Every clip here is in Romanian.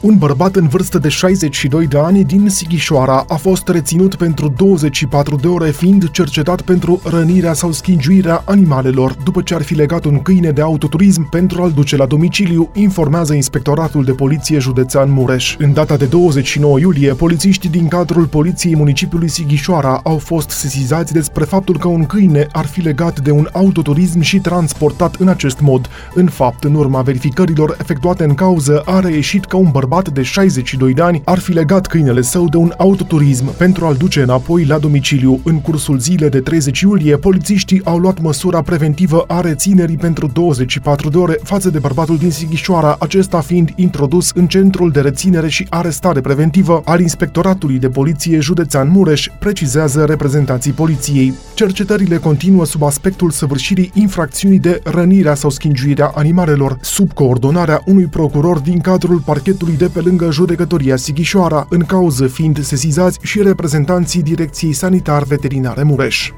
un bărbat în vârstă de 62 de ani din Sighișoara a fost reținut pentru 24 de ore fiind cercetat pentru rănirea sau schingiuirea animalelor după ce ar fi legat un câine de autoturism pentru a-l duce la domiciliu, informează Inspectoratul de Poliție Județean Mureș. În data de 29 iulie, polițiștii din cadrul Poliției Municipiului Sighișoara au fost sesizați despre faptul că un câine ar fi legat de un autoturism și transportat în acest mod. În fapt, în urma verificărilor efectuate în cauză, a reieșit că un bărbat bărbat de 62 de ani ar fi legat câinele său de un autoturism pentru a-l duce înapoi la domiciliu. În cursul zilei de 30 iulie, polițiștii au luat măsura preventivă a reținerii pentru 24 de ore față de bărbatul din Sighișoara, acesta fiind introdus în centrul de reținere și arestare preventivă al Inspectoratului de Poliție Județean Mureș, precizează reprezentanții poliției. Cercetările continuă sub aspectul săvârșirii infracțiunii de rănirea sau schingiuirea animalelor, sub coordonarea unui procuror din cadrul parchetului de pe lângă judecătoria Sighișoara, în cauză fiind sesizați și reprezentanții Direcției Sanitar Veterinare Mureș.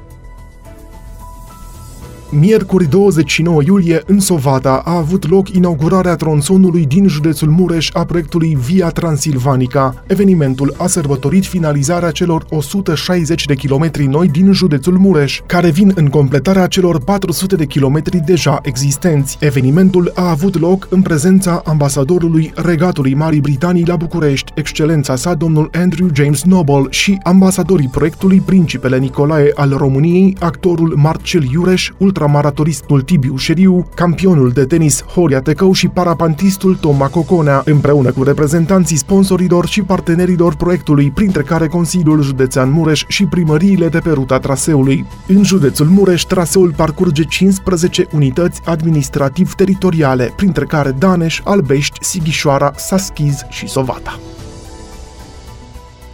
Miercuri 29 iulie, în Sovata, a avut loc inaugurarea tronsonului din județul Mureș a proiectului Via Transilvanica. Evenimentul a sărbătorit finalizarea celor 160 de kilometri noi din județul Mureș, care vin în completarea celor 400 de kilometri deja existenți. Evenimentul a avut loc în prezența ambasadorului Regatului Marii Britanii la București, excelența sa domnul Andrew James Noble și ambasadorii proiectului Principele Nicolae al României, actorul Marcel Iureș, ultra ultramaratonistul Tibiu Șeriu, campionul de tenis Horia Tecău și parapantistul Toma Coconea, împreună cu reprezentanții sponsorilor și partenerilor proiectului, printre care Consiliul Județean Mureș și primăriile de pe ruta traseului. În județul Mureș, traseul parcurge 15 unități administrativ-teritoriale, printre care Daneș, Albești, Sighișoara, Saschiz și Sovata.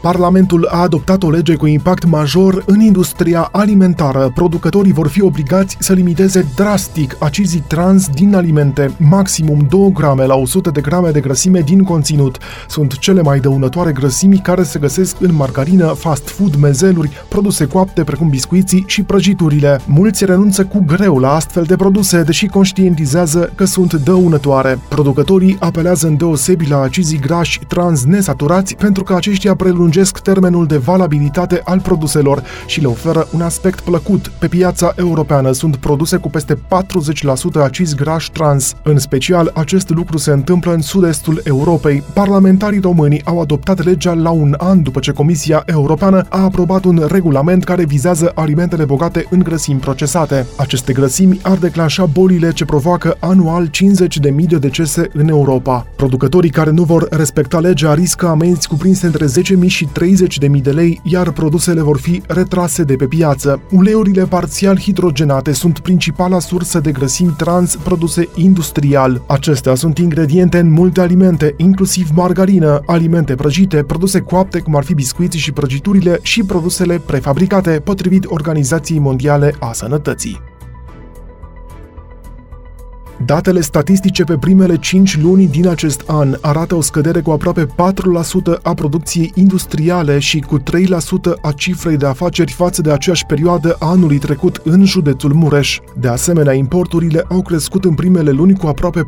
Parlamentul a adoptat o lege cu impact major în industria alimentară. Producătorii vor fi obligați să limiteze drastic acizii trans din alimente, maximum 2 grame la 100 de grame de grăsime din conținut. Sunt cele mai dăunătoare grăsimi care se găsesc în margarină, fast food, mezeluri, produse coapte precum biscuiții și prăjiturile. Mulți renunță cu greu la astfel de produse, deși conștientizează că sunt dăunătoare. Producătorii apelează îndeosebi la acizii grași trans nesaturați pentru că aceștia prelungesc prelungesc termenul de valabilitate al produselor și le oferă un aspect plăcut. Pe piața europeană sunt produse cu peste 40% acizi grași trans. În special, acest lucru se întâmplă în sud-estul Europei. Parlamentarii români au adoptat legea la un an după ce Comisia Europeană a aprobat un regulament care vizează alimentele bogate în grăsimi procesate. Aceste grăsimi ar declanșa bolile ce provoacă anual 50.000 de decese în Europa. Producătorii care nu vor respecta legea riscă amenzi cuprinse între 10.000 și 30.000 de lei, iar produsele vor fi retrase de pe piață. Uleiurile parțial hidrogenate sunt principala sursă de grăsimi trans produse industrial. Acestea sunt ingrediente în multe alimente, inclusiv margarină, alimente prăjite, produse coapte cum ar fi biscuiții și prăjiturile și produsele prefabricate, potrivit Organizației Mondiale a Sănătății. Datele statistice pe primele 5 luni din acest an arată o scădere cu aproape 4% a producției industriale și cu 3% a cifrei de afaceri față de aceeași perioadă a anului trecut în județul Mureș. De asemenea, importurile au crescut în primele luni cu aproape 40%,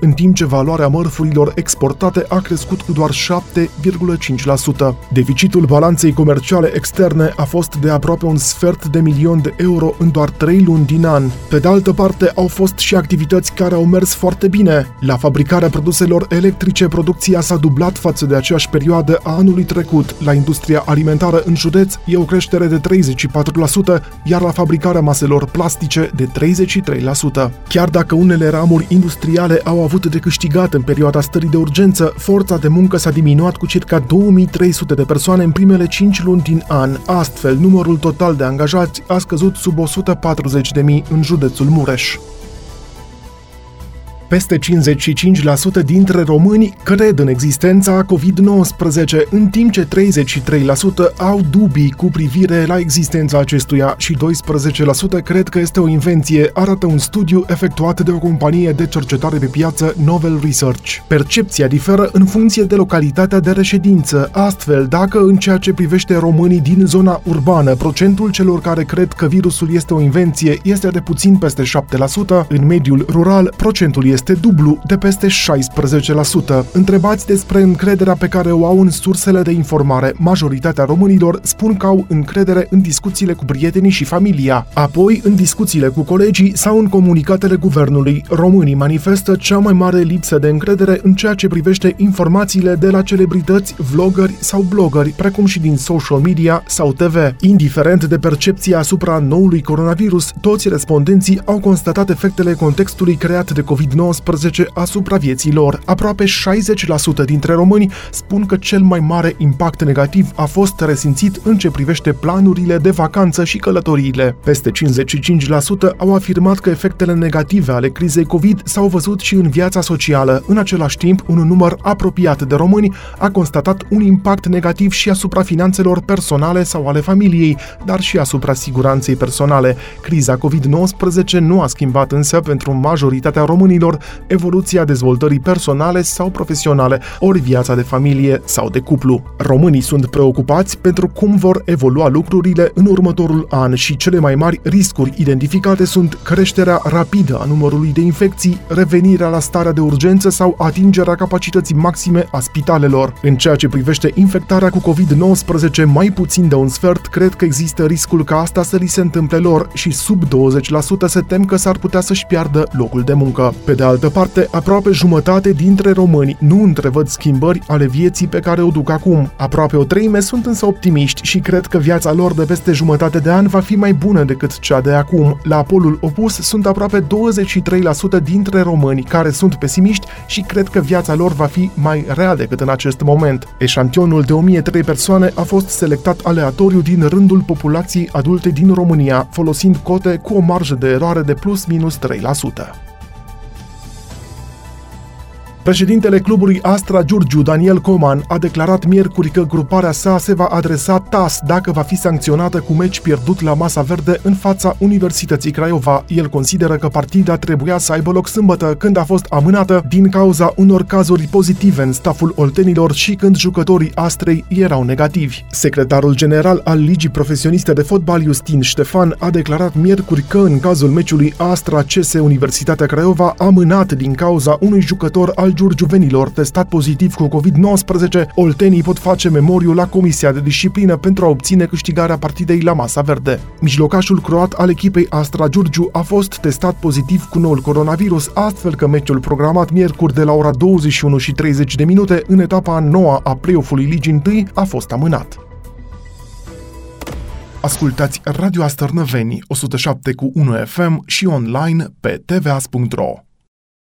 în timp ce valoarea mărfurilor exportate a crescut cu doar 7,5%. Deficitul balanței comerciale externe a fost de aproape un sfert de milion de euro în doar 3 luni din an. Pe de altă parte, au fost și activități care au mers foarte bine. La fabricarea produselor electrice, producția s-a dublat față de aceeași perioadă a anului trecut. La industria alimentară în județ e o creștere de 34%, iar la fabricarea maselor plastice de 33%. Chiar dacă unele ramuri industriale au avut de câștigat în perioada stării de urgență, forța de muncă s-a diminuat cu circa 2300 de persoane în primele 5 luni din an. Astfel, numărul total de angajați a scăzut sub 140.000 în județul Mureș. Peste 55% dintre români cred în existența COVID-19, în timp ce 33% au dubii cu privire la existența acestuia și 12% cred că este o invenție, arată un studiu efectuat de o companie de cercetare pe piață Novel Research. Percepția diferă în funcție de localitatea de reședință, astfel dacă în ceea ce privește românii din zona urbană, procentul celor care cred că virusul este o invenție este de puțin peste 7%, în mediul rural procentul este este dublu, de peste 16%. Întrebați despre încrederea pe care o au în sursele de informare, majoritatea românilor spun că au încredere în discuțiile cu prietenii și familia. Apoi, în discuțiile cu colegii sau în comunicatele guvernului, românii manifestă cea mai mare lipsă de încredere în ceea ce privește informațiile de la celebrități, vloggeri sau blogări, precum și din social media sau TV. Indiferent de percepția asupra noului coronavirus, toți respondenții au constatat efectele contextului creat de COVID-19 asupra vieții lor. Aproape 60% dintre români spun că cel mai mare impact negativ a fost resimțit în ce privește planurile de vacanță și călătoriile. Peste 55% au afirmat că efectele negative ale crizei COVID s-au văzut și în viața socială. În același timp, un număr apropiat de români a constatat un impact negativ și asupra finanțelor personale sau ale familiei, dar și asupra siguranței personale. Criza COVID-19 nu a schimbat însă pentru majoritatea românilor evoluția dezvoltării personale sau profesionale, ori viața de familie sau de cuplu. Românii sunt preocupați pentru cum vor evolua lucrurile în următorul an și cele mai mari riscuri identificate sunt creșterea rapidă a numărului de infecții, revenirea la starea de urgență sau atingerea capacității maxime a spitalelor. În ceea ce privește infectarea cu COVID-19, mai puțin de un sfert cred că există riscul ca asta să li se întâmple lor și sub 20% se tem că s-ar putea să-și piardă locul de muncă. Pe de altă parte, aproape jumătate dintre români nu întrevăd schimbări ale vieții pe care o duc acum. Aproape o treime sunt însă optimiști și cred că viața lor de peste jumătate de an va fi mai bună decât cea de acum. La polul opus sunt aproape 23% dintre români care sunt pesimiști și cred că viața lor va fi mai rea decât în acest moment. Eșantionul de 1003 persoane a fost selectat aleatoriu din rândul populației adulte din România, folosind cote cu o marjă de eroare de plus minus 3%. Președintele clubului Astra Giurgiu, Daniel Coman, a declarat miercuri că gruparea sa se va adresa TAS dacă va fi sancționată cu meci pierdut la masa verde în fața Universității Craiova. El consideră că partida trebuia să aibă loc sâmbătă, când a fost amânată din cauza unor cazuri pozitive în staful oltenilor și când jucătorii Astrei erau negativi. Secretarul general al Ligii Profesioniste de Fotbal, Justin Ștefan, a declarat miercuri că în cazul meciului Astra CS Universitatea Craiova amânat din cauza unui jucător al giurgiuvenilor testat pozitiv cu COVID-19, oltenii pot face memoriu la Comisia de Disciplină pentru a obține câștigarea partidei la masa verde. Mijlocașul croat al echipei Astra Giurgiu a fost testat pozitiv cu noul coronavirus, astfel că meciul programat miercuri de la ora 21 și 30 de minute în etapa noua a play-off-ului Ligii 1 a fost amânat. Ascultați Radio Astărnăveni 107 cu 1 FM și online pe tvas.ro.